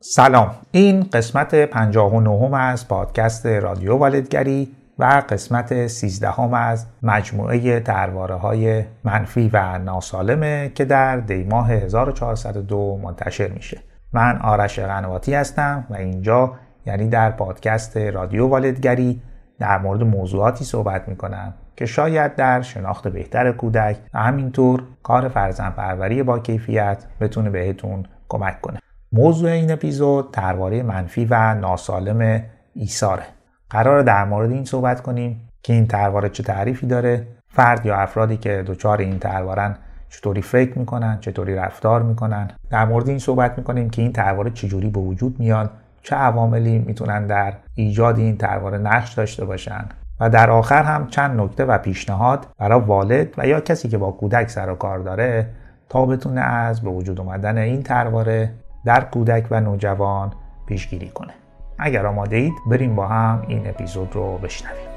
سلام. این قسمت 59 از پادکست رادیو والدگری و قسمت 13 از مجموعه درباره های منفی و ناسالمه که در دیماه 1402 منتشر میشه. من آرش قنواتی هستم و اینجا یعنی در پادکست رادیو والدگری در مورد موضوعاتی صحبت می‌کنم که شاید در شناخت بهتر کودک و همینطور کار فرزن پروری با کیفیت بتونه بهتون کمک کنه. موضوع این اپیزود درباره منفی و ناسالم ایثاره. قرار در مورد این صحبت کنیم که این ترواره چه تعریفی داره فرد یا افرادی که دچار این تروارن چطوری فکر می‌کنن چطوری رفتار می‌کنن. در مورد این صحبت می‌کنیم که این ترواره چجوری به وجود میاد چه عواملی می‌تونن در ایجاد این ترواره نقش داشته باشن. و در آخر هم چند نکته و پیشنهاد برای والد و یا کسی که با کودک سر و کار داره تا بتونه از به وجود اومدن این ترواره. در کودک و نوجوان پیشگیری کنه. اگر آماده اید بریم با هم این اپیزود رو بشنویم.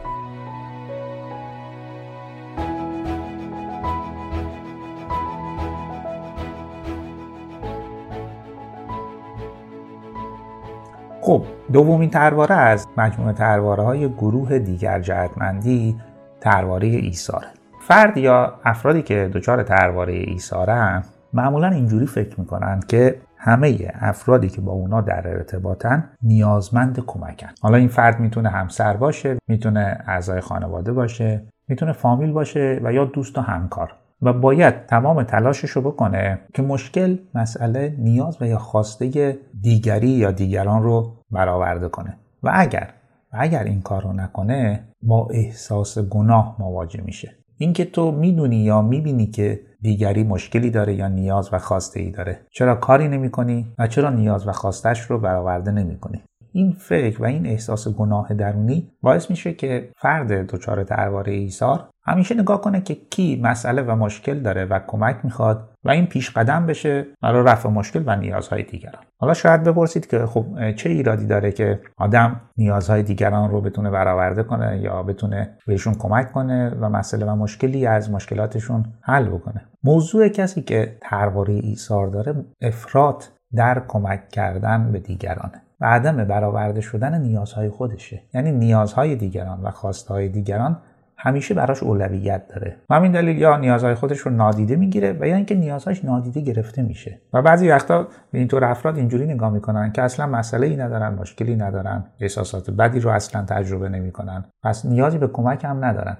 خب دومین ترواره از مجموعه ترواره های گروه دیگر جهتمندی ترواره ایثاره. فرد یا افرادی که دچار ترواره ایثارن معمولا اینجوری فکر می‌کنن که همه افرادی که با اونا در ارتباطن نیازمند کمکن. حالا این فرد می‌تونه همسر باشه می‌تونه اعضای خانواده باشه می‌تونه فامیل باشه و یا دوست و همکار. و باید تمام تلاشش رو بکنه که مشکل مسئله نیاز و یا خواسته دیگری یا دیگران رو برآورده کنه. و اگر و اگر این کار رو نکنه با احساس گناه مواجه میشه. اینکه تو می‌دونی یا می‌بینی که دیگری مشکلی داره یا نیاز و خواسته ای داره. چرا کاری نمی کنی و چرا نیاز و خواستش رو برآورده نمی کنی این فکر و این احساس گناه درونی باعث میشه که فرد دچار درباره ایثار همیشه نگاه کنه که کی مسئله و مشکل داره و کمک می‌خواد و این پیش قدم بشه برای رفع مشکل و نیازهای دیگران. حالا شاید بپرسید که خب چه ایرادی داره که آدم نیازهای دیگران رو بتونه برآورده کنه یا بتونه بهشون کمک کنه و مسئله و مشکلی از مشکلاتشون حل بکنه؟ موضوع کسی که درباره ایثار داره افراط در کمک کردن به دیگرانه. و عدم برآورده شدن نیازهای خودشه. یعنی نیازهای دیگران و خواستهای دیگران همیشه براش اولویت داره. و همین دلیل یا نیازهای خودش رو نادیده می‌گیره و یا اینکه نیازهاش نادیده گرفته میشه. و بعضی وقتا به اینطور افراد اینجوری نگاه می‌کنن که اصلا مسئله ای ندارن مشکلی ندارن احساسات بدی رو اصلا تجربه نمی‌کنن پس نیازی به کمک هم ندارن.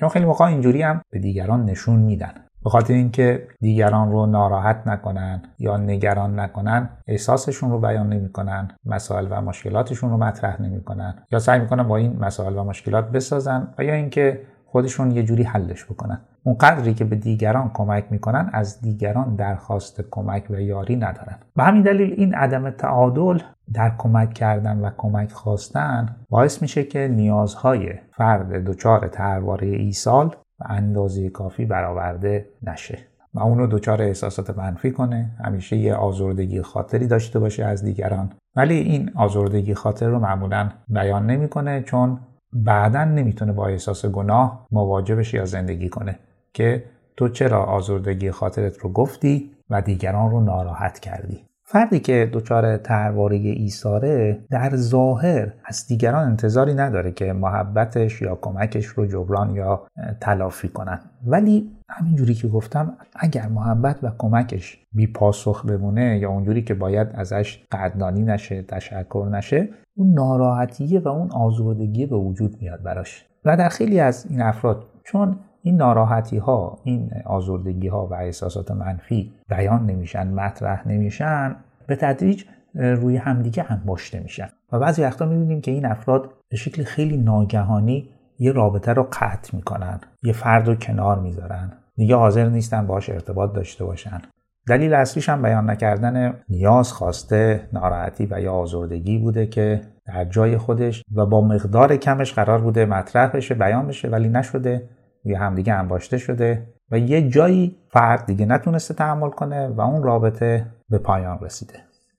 چون خیلی موقع اینجوری هم به دیگران نشون میدن. به خاطر اینکه دیگران رو ناراحت نکنن یا نگران نکنن احساسشون رو بیان نمی‌کنن مسائل و مشکلاتشون رو مطرح نمی‌کنن یا سعی می‌کنن با این مسائل و مشکلات بسازن و یا اینکه خودشون یه جوری حلش بکنن. اون قدری که به دیگران کمک می‌کنن از دیگران درخواست کمک و یاری ندارن. به همین دلیل این عدم تعادل در کمک کردن و کمک خواستن باعث میشه که نیازهای فرد دچار ترواره ایسال و اندازه کافی برآورده نشه. و اونو دچار احساسات منفی کنه. همیشه یه آزردگی خاطری داشته باشه از دیگران. ولی این آزردگی خاطر رو معمولا بیان نمی‌کنه چون بعدا نمی‌تونه با احساس گناه مواجه بشه یا زندگی کنه. که تو چرا آزردگی خاطرت رو گفتی و دیگران رو ناراحت کردی؟ فردی که دچار ترواره ایساره در ظاهر از دیگران انتظاری نداره که محبتش یا کمکش رو جبران یا تلافی کنن. ولی همینجوری که گفتم اگر محبت و کمکش بی پاسخ بمونه یا اونجوری که باید ازش قدردانی نشه تشکر نشه اون ناراحتیه و اون آزردگی به وجود میاد براش. و در خیلی از این افراد چون این ناراحتی ها این آزردگی ها و احساسات منفی بیان نمیشن مطرح نمیشن به تدریج روی همدیگه هم باشته میشن. و بعضی وقتا می‌بینیم که این افراد به شکل خیلی ناگهانی یه رابطه رو قطع می‌کنن یه فرد رو کنار می‌ذارن. دیگه حاضر نیستن باش ارتباط داشته باشن. دلیل اصلیش هم بیان نکردن نیاز خواسته ناراحتی و یا آزردگی بوده که در جای خودش و با مقدار کمش قرار بوده مطرح بشه بیان بشه ولی نشده. یه همدیگه انباشته شده و یه جایی فرد دیگه نتونسته تحمل کنه و اون رابطه به پایان رسیده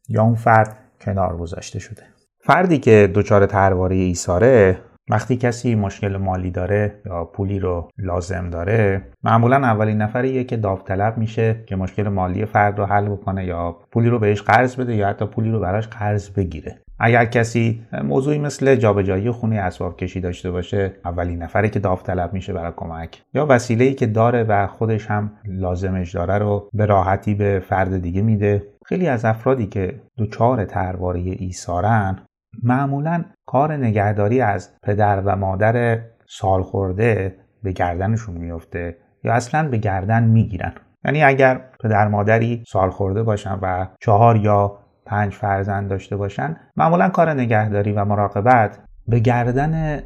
یا اون فرد کنار گذاشته شده. فردی که دچار ترواره ایساره وقتی کسی مشکل مالی داره یا پولی رو لازم داره معمولا اولین نفریه که داوطلب میشه که مشکل مالی فرد رو حل بکنه یا پولی رو بهش قرض بده یا حتی پولی رو براش قرض بگیره. اگر کسی موضوعی مثل جابجایی خونه اسباب کشی داشته باشه اولین نفری که داوطلب میشه برای کمک. یا وسیله ای که داره و خودش هم لازمش داره رو به راحتی به فرد دیگه میده. خیلی از افرادی که دچار ترواره ایثارن معمولا کار نگهداری از پدر و مادر سالخورده به گردنشون میفته یا اصلا به گردن می‌گیرن. یعنی اگر پدر مادری سالخورده باشن و چهار یا پنج فرزند داشته باشن معمولا کار نگهداری و مراقبت به گردن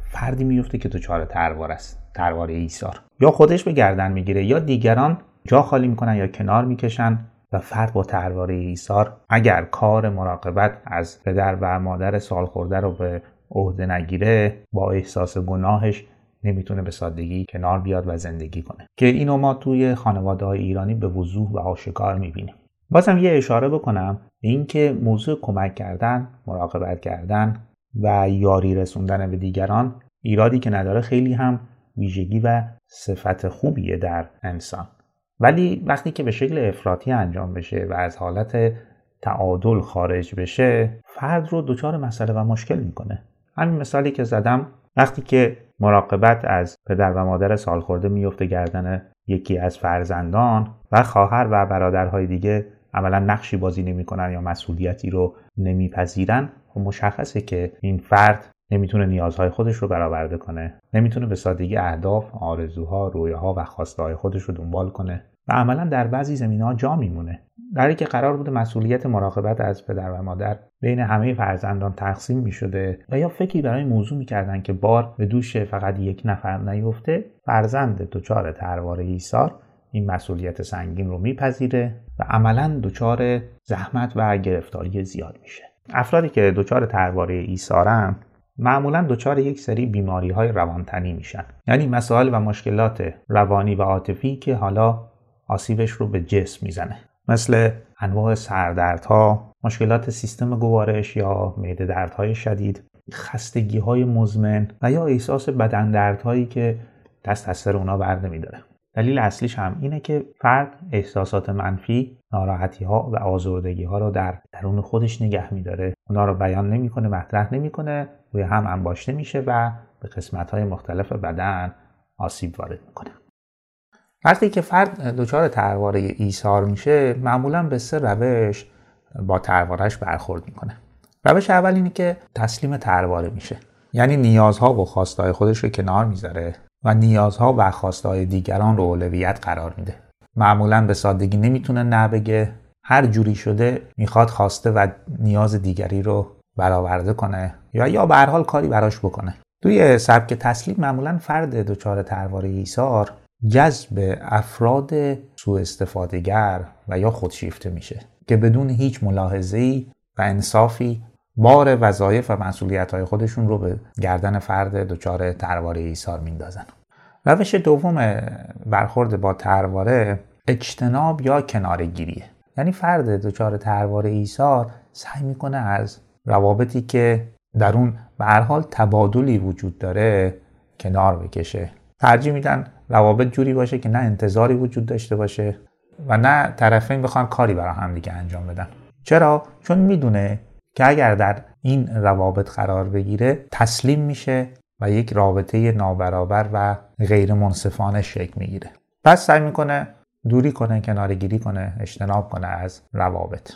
فردی میفته که دچار تروار است تروار ایثار. یا خودش به گردن می‌گیره یا دیگران جا خالی می‌کنن یا کنار می‌کشن و فرد با ترواره ایثار اگر کار مراقبت از پدر و مادر سالخورده رو به عهده نگیره با احساس گناهش نمی‌تونه به سادگی کنار بیاد و زندگی کنه. که اینو ما توی خانواده های ایرانی به وضوح و آشکار می‌بینیم. بازم یه اشاره بکنم. اینکه موضوع کمک کردن مراقبت کردن و یاری رسوندن به دیگران ایرادی که نداره خیلی هم ویژگی و صفت خوبیه در انسان. ولی وقتی که به شکل افراطی انجام بشه و از حالت تعادل خارج بشه فرد رو دچار مسئله و مشکل می‌کنه. همین مثالی که زدم وقتی که مراقبت از پدر و مادر سالخورده میفته گردن یکی از فرزندان و خواهر و برادرهای دیگه عملا نقشی بازی نمی‌کنن یا مسئولیتی رو نمیپذیرن خب مشخصه که این فرد نمی‌تونه نیازهای خودش رو برآورده کنه. نمی‌تونه به سادگی اهداف آرزوها رویاها و خواسته خودش رو دنبال کنه و عملا در بعضی زمین ها جا میمونه. در که قرار بوده مسئولیت مراقبت از پدر و مادر بین همه فرزندان تقسیم می شده و یا فکری برای موضوع می‌کردن که بار به دوش فقط یک نفر نیفته فرزند دچار تروار ایثار این مسئولیت سنگین رو میپذیره و عملا دچار زحمت و گرفتاری زیاد میشه. افرادی که دچار ترواره ایثارن معمولا دچار یک سری بیماری های روانتنی میشن. یعنی مسائل و مشکلات روانی و عاطفی که حالا آسیبش رو به جسم می‌زنه. مثل انواع سردردها مشکلات سیستم گوارش یا معده دردهای شدید خستگی های مزمن و یا احساس بدن دردهایی که دست از سر اونا بر نمیداره. دلیل اصلیش هم اینه که فرد احساسات منفی ناراحتی ها و آزردگی ها رو در درون خودش نگه میداره. اونا رو بیان نمی‌کنه مطرح نمی‌کنه روی هم انباشته میشه و به قسمت های مختلف بدن آسیب وارد می‌کنه. وقتی که فرد دچار ترواره ایثار میشه معمولا به سه روش با تروارش برخورد می‌کنه. روش اول اینه که تسلیم ترواره میشه. یعنی نیازها و خواستهای خودش رو کنار می‌ذاره. و نیازها و خواستهای دیگران رو اولویت قرار میده. معمولا به سادگی نمی‌تونه نه بگه. هر جوری شده می‌خواد خواسته و نیاز دیگری رو برآورده کنه یا یا به هر حال کاری براش بکنه. توی سبک تسلیم معمولا فرد دچار ترواره ایثار جذب افراد سوء استفادهگر و یا خودشیفته میشه که بدون هیچ ملاحظه‌ای و انصافی بار وظایف و مسئولیت های خودشون رو به گردن فرد دچار ترواره ایثار میندازن. روش دوم برخورد با ترواره اجتناب یا کنارگیریه یعنی فرد دچار ترواره ایثار سعی می‌کنه از روابطی که در اون به هر حال تبادلی وجود داره کنار بکشه. ترجیح میدن روابط جوری باشه که نه انتظاری وجود داشته باشه و نه طرفین بخوان کاری برای هم دیگه انجام بدن. چرا؟ چون می‌دونه که اگر در این روابط قرار بگیره تسلیم میشه و یک رابطه نابرابر و غیر منصفانه شکل می‌گیره. پس سعی می‌کنه دوری کنه کنارگیری کنه اجتناب کنه از روابط.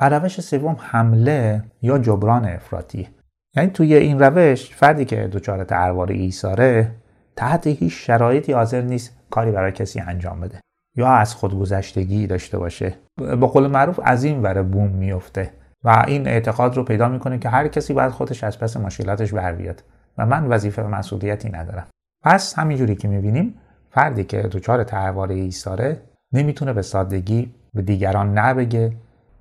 و روش سوم حمله یا جبران افراطی. یعنی توی این روش فردی که دچار تروار ایثاره تحت هیچ شرایطی حاضر نیست کاری برای کسی انجام بده. یا از خودگذشتگی داشته باشه. با قول معروف از این ور بوم میفته و این اعتقاد رو پیدا می‌کنه که هر کسی باید خودش از پس مشکلاتش بر بیاد. و من وظیفه و مسئولیتی ندارم. پس همینجوری که می‌بینیم فردی که دچار ترواره ایثاره نمی‌تونه به سادگی به دیگران نبگه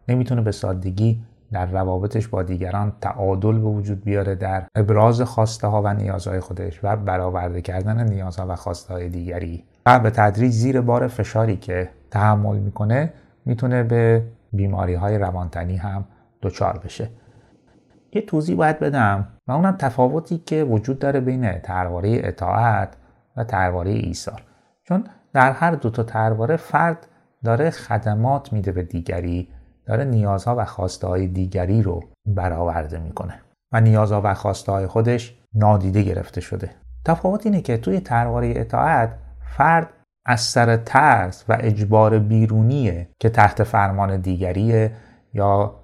نمی‌تونه به سادگی در روابطش با دیگران تعادل به وجود بیاره در ابراز خواسته ها و نیازهای خودش و برآورده کردن نیازها و خواسته های دیگری. و به تدریج زیر بار فشاری که تحمل می‌کنه می‌تونه به بیماری های روانتنی هم دچار بشه. یه توضیح باید بدم. و اونم تفاوتی که وجود داره بین ترواره اطاعت و ترواره ایثار چون در هر دو تا ترواره فرد داره خدمات میده به دیگری داره نیازها و خواسته های دیگری رو برآورده می‌کنه و نیازها و خواسته های خودش نادیده گرفته شده. تفاوت اینه که توی ترواره اطاعت فرد از سر ترس و اجبار بیرونیه که تحت فرمان دیگریه یا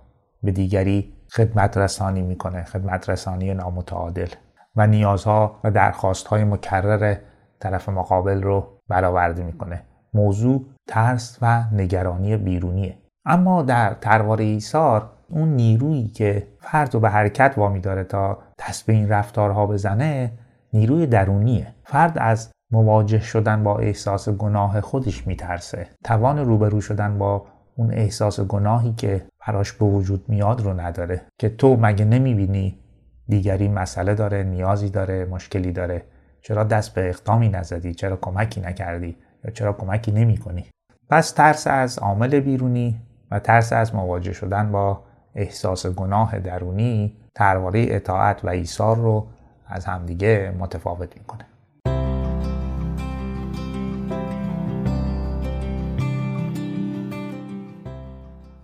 به دیگری خدمت رسانی می‌کنه خدمت رسانی نامتعادل. و نیازها و درخواستهای مکرر طرف مقابل رو برآورده می‌کنه. موضوع ترس و نگرانی بیرونیه. اما در تروار ایثار اون نیرویی که فرد رو به حرکت وامی داره تا دست به این رفتارها بزنه نیروی درونیه. فرد از مواجه شدن با احساس گناه خودش میترسه. توان روبرو شدن با اون احساس گناهی که براش به وجود میاد رو نداره. که تو مگه نمی‌بینی دیگری مسئله داره نیازی داره مشکلی داره؟ چرا دست به اقدامی نزدی؟ چرا کمکی نکردی؟ یا چرا کمکی نمی کنی پس ترس از عامل بیرونی و ترس از مواجه شدن با احساس گناه درونی ترواره اطاعت و ایثار رو از همدیگه متفاوت می‌کنه.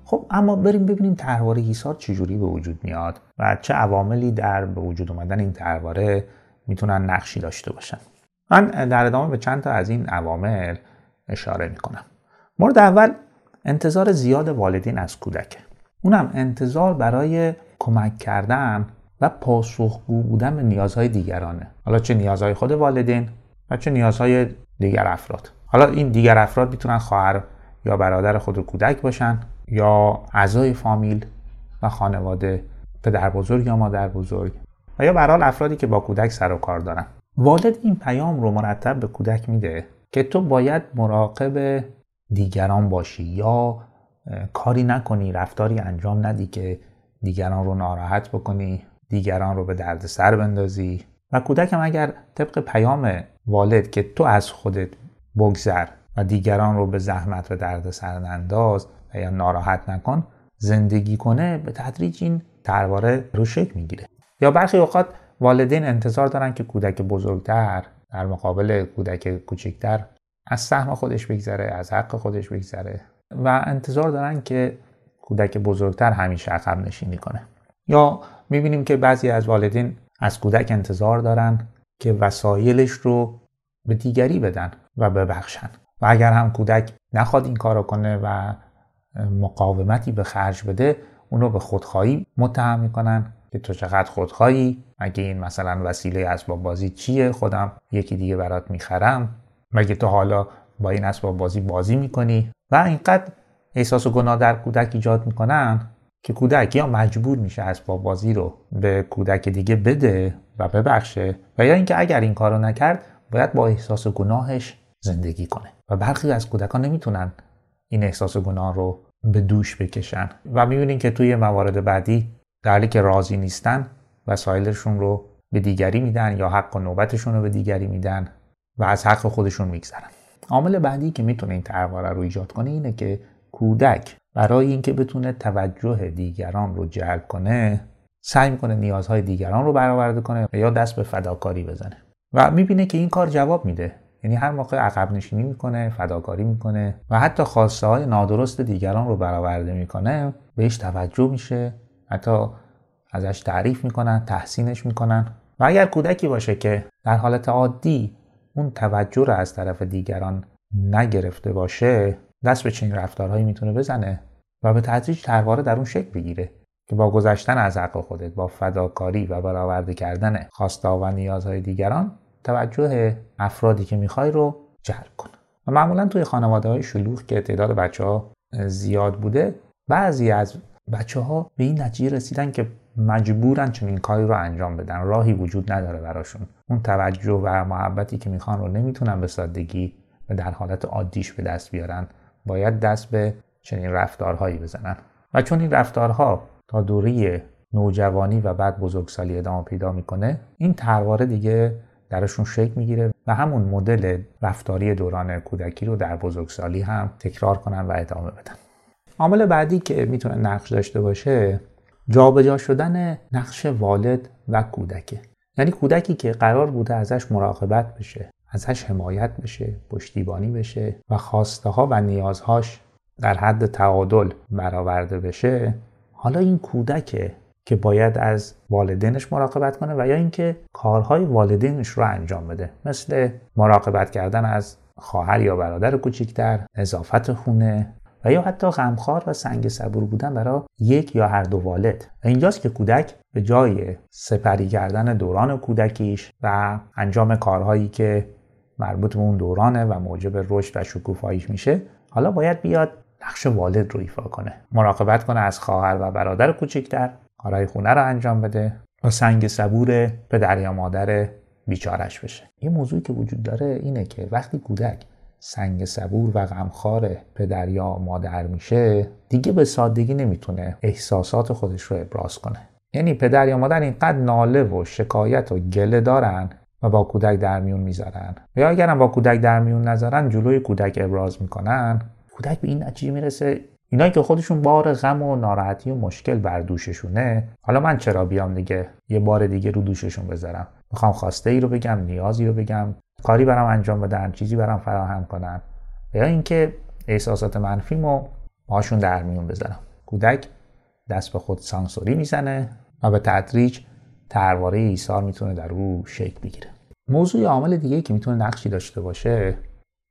خب اما بریم ببینیم ترواره ایثار چجوری به وجود میاد و چه عواملی در به وجود اومدن این ترواره می‌تونن نقشی داشته باشن. من در ادامه به چند تا از این عوامل اشاره می‌کنم. مورد اول انتظار زیاد والدین از کودک. اونم انتظار برای کمک کردن و پاسخگو بودن به نیازهای دیگرانه. حالا چه نیازهای خود والدین و چه نیازهای دیگر افراد. حالا این دیگر افراد می‌تونن خواهر یا برادر خود کودک باشن. یا اعضای فامیل و خانواده پدر بزرگ یا مادر بزرگ. و یا برحال افرادی که با کودک سر و کار دارن. والد این پیام رو مرتب به کودک میده که تو باید مراقب دیگران باشی یا کاری نکنی رفتاری انجام ندی که دیگران رو ناراحت بکنی دیگران رو به درد سر بندازی. و کودکم اگر طبق پیام والد که تو از خودت بگذر و دیگران رو به زحمت و درد سر ننداز و یا ناراحت نکن زندگی کنه به تدریج این ترواره رو شکل می‌گیره. یا برخی اوقات والدین انتظار دارن که کودک بزرگتر در مقابل کودک کوچکتر از سهم خودش بگذره از حق خودش بگذره و انتظار دارن که کودک بزرگتر همیشه عقب نشینی کنه. یا می‌بینیم که بعضی از والدین از کودک انتظار دارن که وسایلش رو به دیگری بدن و ببخشن. و اگر هم کودک نخواد این کارو کنه و مقاومتی به خرج بده اونو به خودخواهی متهم می‌کنن که تو چقدر خودخواهی؟ اگه این مثلا وسیله اسباب بازی چیه؟ خودم یکی دیگه برات می‌خرم. مگه تو حالا با این اسباب بازی بازی می‌کنی؟ و اینقدر احساس و گناه در کودک ایجاد می‌کنن که کودک یا مجبور میشه اسباب بازی رو به کودک دیگه بده و ببخشه و یا اینکه اگر این کارو نکرد باید با احساس گناهش زندگی کنه. و برخی از کودکان نمی‌تونن این احساس گناه رو به دوش بکشن. و می‌بینین که توی موارد بعدی در که راضی نیستن وسایلشون رو به دیگری میدن یا حق و نوبتشون رو به دیگری میدن و از حق خودشون میگذرن. عامل بعدی که می‌تونه این ترواره رو ایجاد کنه اینه که کودک برای اینکه بتونه توجه دیگران رو جلب کنه سعی می‌کنه نیازهای دیگران رو برآورده کنه یا دست به فداکاری بزنه. و می‌بینه که این کار جواب میده. یعنی هر موقع عقب نشینی می‌کنه فداکاری می‌کنه و حتی خواسته های نادرست دیگران رو برآورده می‌کنه بهش توجه میشه حتی ازش تعریف می‌کنن تحسینش می‌کنن. و اگر کودکی باشه که در حالت عادی اون توجه رو از طرف دیگران نگرفته باشه دست به چنین رفتارهایی می‌تونه بزنه و به تدریج ترواره در اون شکل بگیره که با گذشتن از حق خودت با فداکاری و برآورده کردن خواسته و نیازهای دیگران توجه افرادی که می‌خوای رو جلب کن. و معمولا توی خانواده های شلوغ که تعداد بچه ها زیاد بوده بعضی از بچه ها به این نتیجه رسیدن که مجبورن چنین کاری رو انجام بدن. راهی وجود نداره براشون. اون توجه و محبتی که می‌خوان رو نمی‌تونن به سادگی و در حالت عادیش به دست بیارن باید دست به چنین رفتارهایی بزنن. و چون این رفتارها تا دوره نوجوانی و بعد بزرگسالی ادامه پیدا می‌کنه این ترواره دیگه درشون شکل می‌گیره و همون مدل رفتاری دوران کودکی رو در بزرگسالی هم تکرار کنن و ادامه بدن. عامل بعدی که می‌تونه نقش داشته باشه جابجا شدن نقش والد و کودکه. یعنی کودکی که قرار بوده ازش مراقبت بشه ازش حمایت بشه پشتیبانی بشه و خواسته ها و نیازهاش در حد تعادل برآورده بشه حالا این کودکه که باید از والدینش مراقبت کنه و یا اینکه کارهای والدینش رو انجام بده. مثل مراقبت کردن از خواهر یا برادر کوچکتر اضافت خونه و یا حتی غمخوار و سنگ صبور بودن برای یک یا هر دو والد. و اینجاست که کودک به جای سپری کردن دوران کودکیش و انجام کارهایی که مربوط به اون دورانه و موجب رشد و شکوفاییش میشه حالا باید بیاد نقش والد رو ایفا کنه. مراقبت کنه از خواهر و برادر کوچکتر کارهای خونه رو انجام بده و سنگ صبور پدر یا مادر بیچارش بشه. یه موضوعی که وجود داره اینه که وقتی کودک سنگ صبور و غمخوار پدر یا مادر میشه دیگه به سادگی نمی‌تونه احساسات خودش رو ابراز کنه. یعنی پدر یا مادر اینقدر ناله و شکایت و گله دارن و با کودک در میون می‌ذارن. یا اگرم با کودک در میون نذارن جلوی کودک ابراز می‌کنن کودک به این نتیجه می‌رسه اینایی که خودشون بار غم و ناراحتی و مشکل بر دوششونه حالا من چرا بیام دیگه؟ یه بار دیگه رو دوششون بذارم. می‌خوام خواسته ای رو بگم نیازی رو بگم کاری برام انجام بدن چیزی برام فراهم کنن. یا اینکه احساسات منفیمو باشون در میون بذارم. کودک دست به خود سانسوری می‌زنه و به تدریج ترواره ایثار می‌تونه در او شکل بگیره. موضوع عامل دیگه که می‌تونه نقشی داشته باشه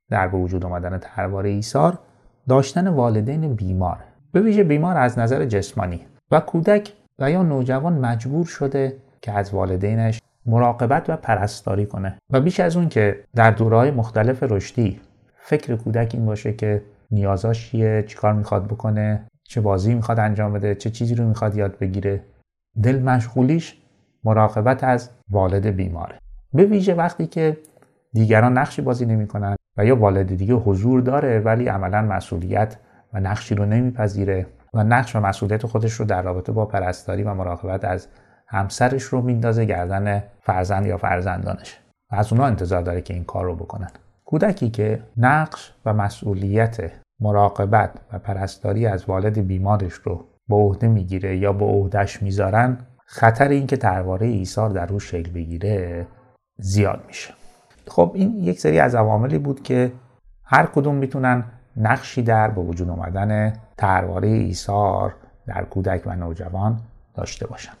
در به وجود آمدن ترواره ایثار داشتن والدین بیمار. به ویژه بیمار از نظر جسمانی. و کودک و یا نوجوان مجبور شده که از والدینش مراقبت و پرستاری کنه. و بیش از اون که در دورهای مختلف رشدی فکر کودک این باشه که نیازاش چیه چیکار می‌خواد بکنه چه بازی می‌خواد انجام بده چه چیزی رو می‌خواد یاد بگیره. دل مشغولیش مراقبت از والد بیماره. به ویژه وقتی که دیگران نقشی بازی نمی‌کنن و یا والد دیگه حضور داره ولی عملا مسئولیت و نقشی رو نمیپذیره و نقش و مسئولیت خودش رو در رابطه با پرستاری و مراقبت از همسرش رو میندازه گردن فرزند یا فرزندانش. و از اونها انتظار داره که این کار رو بکنن. کودکی که نقش و مسئولیت مراقبت و پرستاری از والد بیمارش رو به عهده می‌گیره یا به عهدهش می‌ذارن خطر اینکه ترواره ایثار در رو شکل بگیره زیاد میشه. خب این یک سری از عواملی بود که هر کدوم می‌تونن نقشی در به وجود آمدن ترواره ایثار در کودک و نوجوان داشته باشن.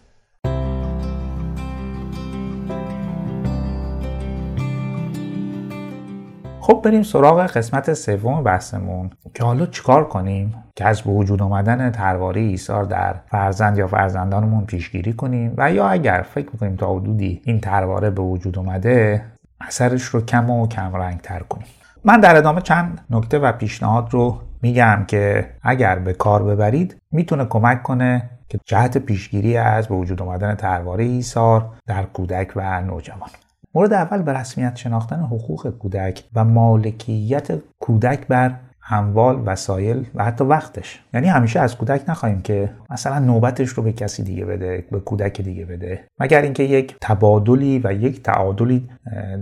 خب بریم سراغ قسمت سوم بحثمون که حالا چیکار کنیم که از به وجود آمدن ترواره ایثار در فرزند یا فرزندانمون پیشگیری کنیم و یا اگر فکر می‌کنیم تا حدودی این ترواره به وجود اومده اثرش رو کم و کم رنگ تر کنیم من در ادامه چند نکته و پیشنهاد رو میگم که اگر به کار ببرید می‌تونه کمک کنه که جهت پیشگیری از به وجود آمدن ترواره ایثار در کودک و نوجوان. مورد اول به رسمیت شناختن حقوق کودک و مالکیت کودک بر اموال وسایل و حتی وقتش. یعنی همیشه از کودک نخواهیم که مثلا نوبتش رو به کسی دیگه بده به کودک دیگه بده. مگر اینکه یک تبادلی و یک تعادلی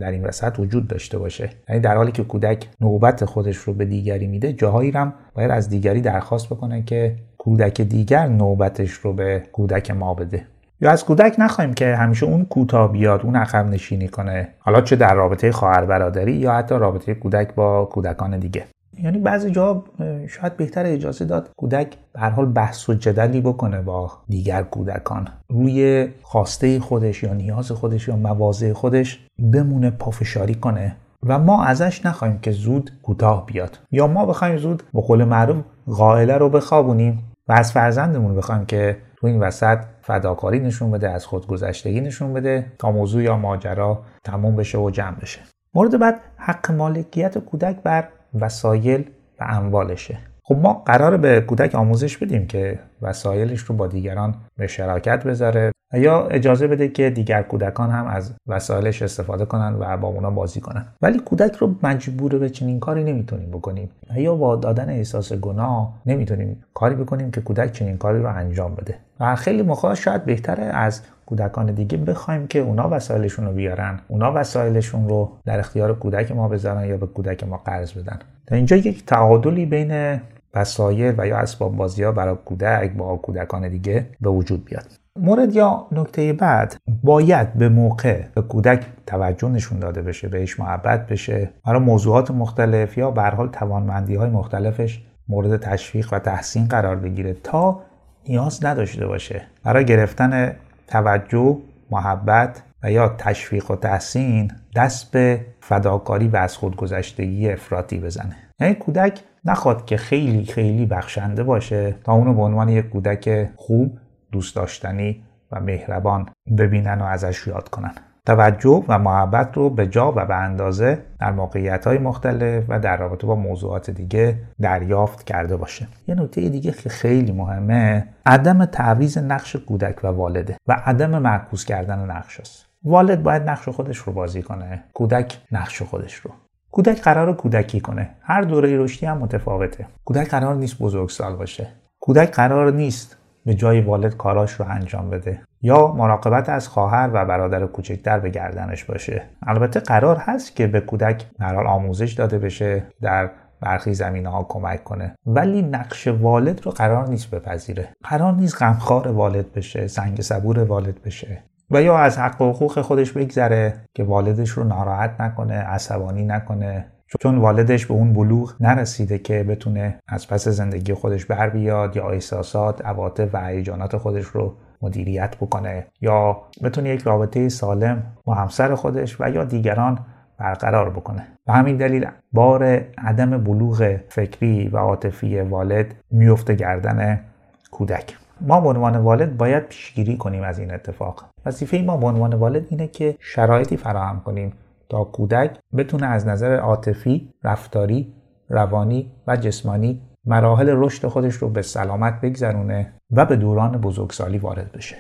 در این وسط وجود داشته باشه. یعنی در حالی که کودک نوبت خودش رو به دیگری میده جاهایی هم باید از دیگری درخواست بکنه که کودک دیگر نوبتش رو به کودک ما بده. یا از کودک نخواهیم که همیشه اون کوتاه بیاد اون عقب نشینی کنه. حالا چه در رابطه خواهر برادری یا حتی رابطه کودک با کودکان دیگه. یعنی بعضی جا شاید بهتر اجازه داد کودک به هر حال بحث و جدلی بکنه با دیگر کودکان. روی خواسته خودش یا نیاز خودش یا مواضع خودش بمونه پافشاری کنه و ما ازش نخواهیم که زود کوتاه بیاد. یا ما بخوایم زود به قول معروف قائله رو بخوابونیم و از فرزندمون بخوایم که تو این وسط فداکاری نشون بده از خودگذشتگی نشون بده تا موضوع یا ماجرا تموم بشه و جمع بشه. مورد بعد حق مالکیت کودک بر وسایل و اموالشه. خب ما قرار به کودک آموزش بدیم که وسایلش رو با دیگران به شراکت بذاره یا اجازه بده که دیگر کودکان هم از وسایلش استفاده کنن و با اونا بازی کنن. ولی کودک رو مجبور به چنین کاری نمی‌تونیم بکنیم. یا با دادن احساس گناه نمی‌تونیم کاری بکنیم که کودک چنین کاری رو انجام بده. و خیلی موقع شاید بهتره از کودکان دیگه بخوایم که اونا وسایلشون رو بیارن. اونا وسایلشون رو در اختیار کودک ما بذارن یا به کودک ما قرض بدن. تا اینجا یک تعادلی بین وسایل و یا اسباب بازی ها برای کودک با کودکان دیگه به وجود بیاد. مورد یا نکته بعد باید به موقع به کودک توجه نشون داده بشه بهش محبت بشه. برای موضوعات مختلف یا به حال توانمندی های مختلفش مورد تشویق و تحسین قرار بگیره تا نیاز نداشته باشه. برای گرفتن توجه محبت و یا تشویق و تحسین دست به فداکاری و از خودگذشتگی افراطی بزنه. یعنی کودک نخواد که خیلی خیلی بخشنده باشه تا اونو به عنوان یک کودک خوب دوست داشتنی و مهربان ببینن و ازش یاد کنن. توجه و محبت رو به جا و به اندازه در موقعیت های مختلف و در رابطه با موضوعات دیگه دریافت کرده باشه. یه نکته دیگه که خیلی مهمه عدم تعویز نقش کودک و والده و عدم معکوس کردن نقش است. والد باید نقش خودش رو بازی کنه کودک نقش خودش رو. کودک قرار کودکی کنه. هر دوره رشدی هم متفاوته. کودک قرار نیست بزرگسال باشه. کودک قرار نیست به جای والد کاراش رو انجام بده. یا مراقبت از خواهر و برادر کوچکتر به گردنش باشه. البته قرار هست که به کودک در آموزش داده بشه در برخی زمینه ها کمک کنه. ولی نقش والد رو قرار نیست بپذیره. قرار نیست غمخوار والد بشه سنگ صبور والد بشه. و یا از حق و حقوق خودش بگذره که والدش رو ناراحت نکنه عصبانی نکنه. چون والدش به اون بلوغ نرسیده که بتونه از پس زندگی خودش بر بیاد یا احساسات عواطف و هیجانات خودش رو مدیریت بکنه یا بتونه یک رابطه سالم با همسر خودش و یا دیگران برقرار بکنه. و همین دلیل بار عدم بلوغ فکری و عاطفی والد میفته گردن کودک. ما به عنوان والد باید پیشگیری کنیم از این اتفاق. وظیفه ما به عنوان والد اینه که شرایطی فراهم کنیم. تا کودک بتونه از نظر عاطفی، رفتاری، روانی و جسمانی مراحل رشد خودش رو به سلامت بگذرونه و به دوران بزرگسالی وارد بشه.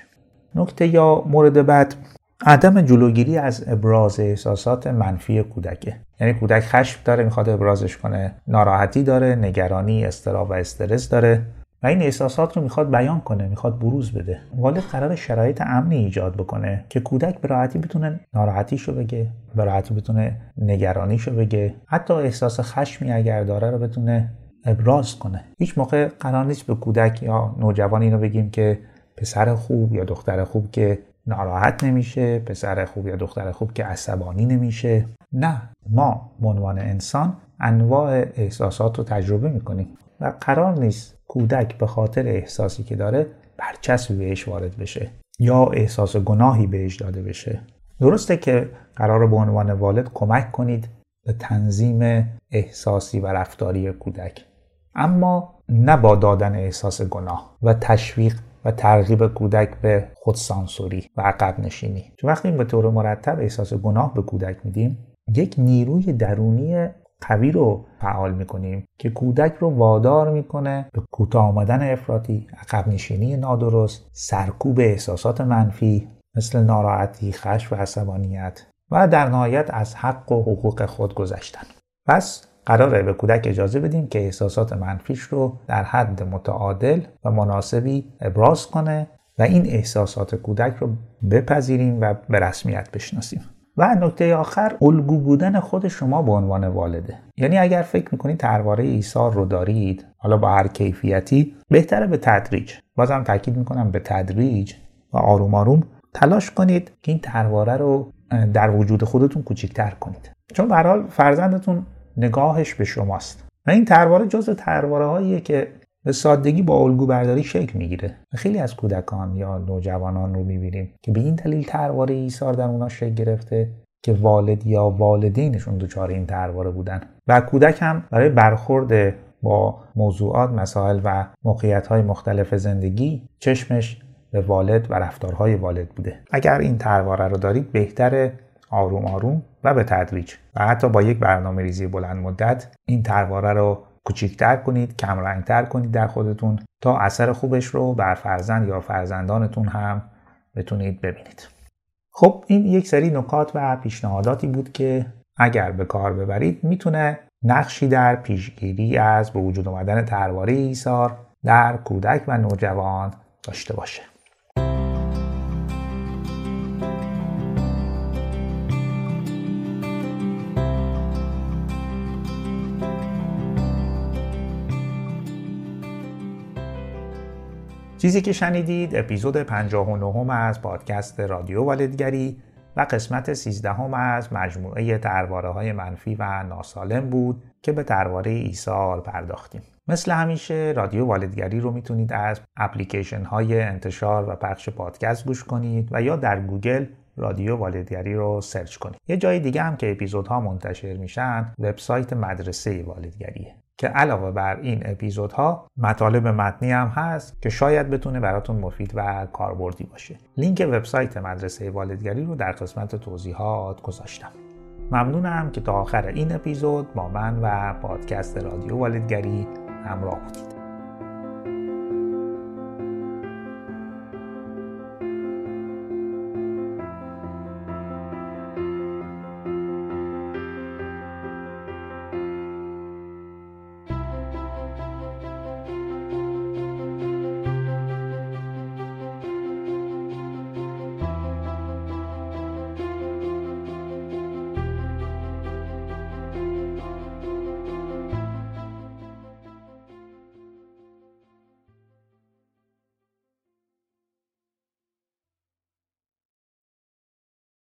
نکته یا مورد بعد عدم جلوگیری از ابراز احساسات منفی کودکه یعنی کودک خشم داره می‌خواد ابرازش کنه ناراحتی داره نگرانی استراب و استرس داره و این احساسات رو می‌خواد بیان کنه می‌خواد بروز بده. والد قرار شرایط امنی ایجاد بکنه که کودک به راحتی بتونه ناراحتیشو بگه به راحتی بتونه نگرانیشو بگه. حتی احساس خشمی اگر داره رو بتونه ابراز کنه. هیچ موقع قرار نیست به کودک یا نوجوان اینو بگیم که پسر خوب یا دختر خوب که ناراحت نمیشه پسر خوب یا دختر خوب که عصبانی نمیشه. نه ما به عنوان انسان انواع احساسات رو تجربه می‌کنیم و قرار نیست کودک به خاطر احساسی که داره برچسبی بهش وارد بشه یا احساس گناهی بهش داده بشه. درسته که قرار به عنوان والد کمک کنید به تنظیم احساسی و رفتاری کودک اما نه با دادن احساس گناه و تشویق و ترغیب کودک به خودسانسوری و عقب نشینی. چون وقتی به طور مرتب احساس گناه به کودک میدیم یک نیروی درونی قوی رو فعال می‌کنیم که کودک رو وادار می‌کنه به کوتاه آمدن افراطی عقب نشینی نادرست سرکوب احساسات منفی مثل ناراحتی خشم و عصبانیت و در نهایت از حق و حقوق خود گذشتن. پس قراره به کودک اجازه بدیم که احساسات منفیش رو در حد متعادل و مناسبی ابراز کنه و این احساسات کودک رو بپذیریم و به رسمیت بشناسیم. و نکته آخر الگو بودن خود شما به عنوان والده. یعنی اگر فکر می‌کنید ترواره ایثار رو دارید حالا با هر کیفیتی بهتره به تدریج. بازم تاکید می‌کنم به تدریج و آروم آروم تلاش کنید که این ترواره رو در وجود خودتون کوچکتر کنید. چون به حال فرزندتون نگاهش به شماست. و این ترواره جز ترواره هاییه که به سادگی با الگو برداری شکل می‌گیره. خیلی از کودکان یا نوجوانان رو می‌بینیم که به این دلیل ترواره ایثار در اونا شکل گرفته که والد یا والدینشون دچار این ترواره بودن. و کودک هم برای برخورد با موضوعات مسائل و موقعیت های مختلف زندگی چشمش به والد و رفتارهای والد بوده. اگر این ترواره رو دارید بهتره آروم آروم و به تدریج و حتی با یک برنامه ریزی بلند مدت این ترواره رو کوچیکتر کنید کمرنگتر کنید در خودتون تا اثر خوبش رو بر فرزند یا فرزندانتون هم بتونید ببینید. خب این یک سری نکات و پیشنهاداتی بود که اگر به کار ببرید می‌تونه نقشی در پیشگیری از به وجود آمدن ترواره ایثار در کودک و نوجوان داشته باشه. چیزی که شنیدید اپیزود 59 از پادکست رادیو والدگری و قسمت 13 از مجموعه ترواره های منفی و ناسالم بود که به ترواره ایثار پرداختیم. مثل همیشه رادیو والدگری رو می‌تونید از اپلیکیشن های انتشار و پخش پادکست گوش کنید و یا در گوگل رادیو والدگری رو search کنید. یه جای دیگه هم که اپیزودها منتشر میشن وبسایت مدرسه والدگریه. که علاوه بر این اپیزودها مطالب متنی هم هست که شاید بتونه براتون مفید و کاربردی باشه لینک وبسایت مدرسه والدگری رو در قسمت توضیحات گذاشتم ممنونم که تا آخر این اپیزود با من و پادکست رادیو والدگری همراه بودید